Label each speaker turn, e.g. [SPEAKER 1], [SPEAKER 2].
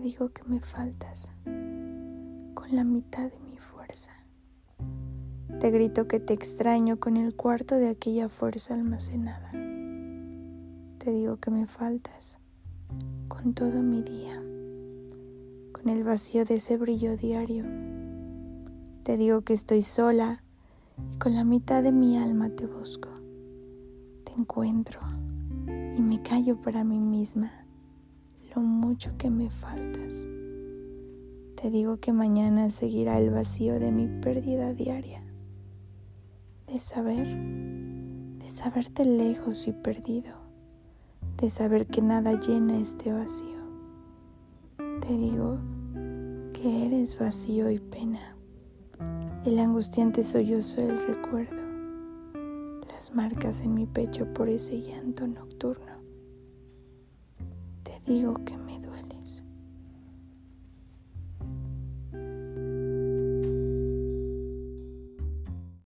[SPEAKER 1] digo que me faltas con la mitad de mi fuerza. Te grito que te extraño con el cuarto de aquella fuerza almacenada. Te digo que me faltas con todo mi día, con el vacío de ese brillo diario. Te digo que estoy sola y con la mitad de mi alma te busco. Te encuentro y me callo para mí misma mucho que me faltas. Te digo que mañana seguirá el vacío de mi pérdida diaria, de saber, de saberte lejos y perdido, de saber que nada llena este vacío. Te digo que eres vacío y pena, el angustiante sollozo del recuerdo, las marcas en mi pecho por ese llanto nocturno digo que me